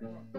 Yeah.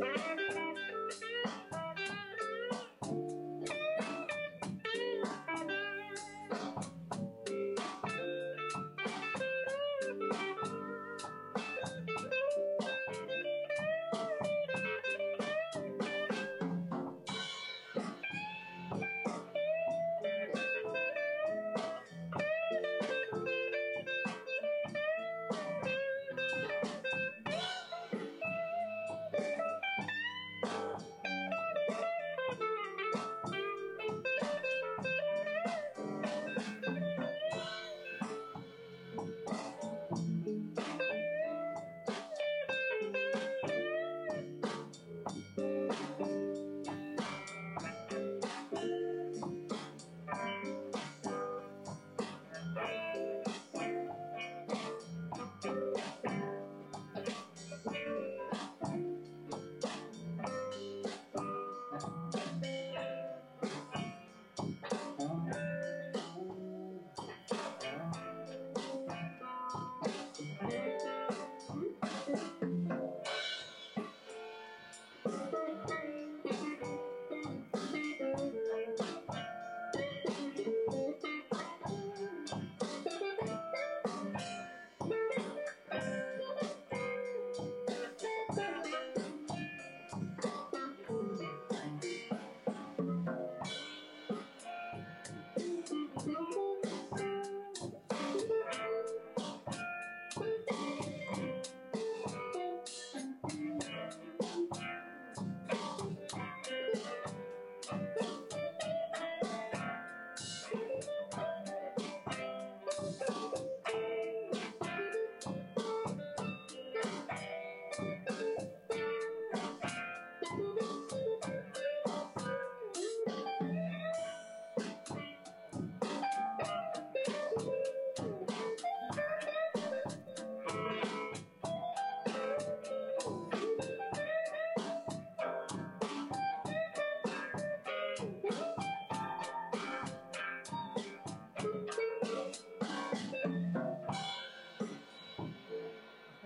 Bye.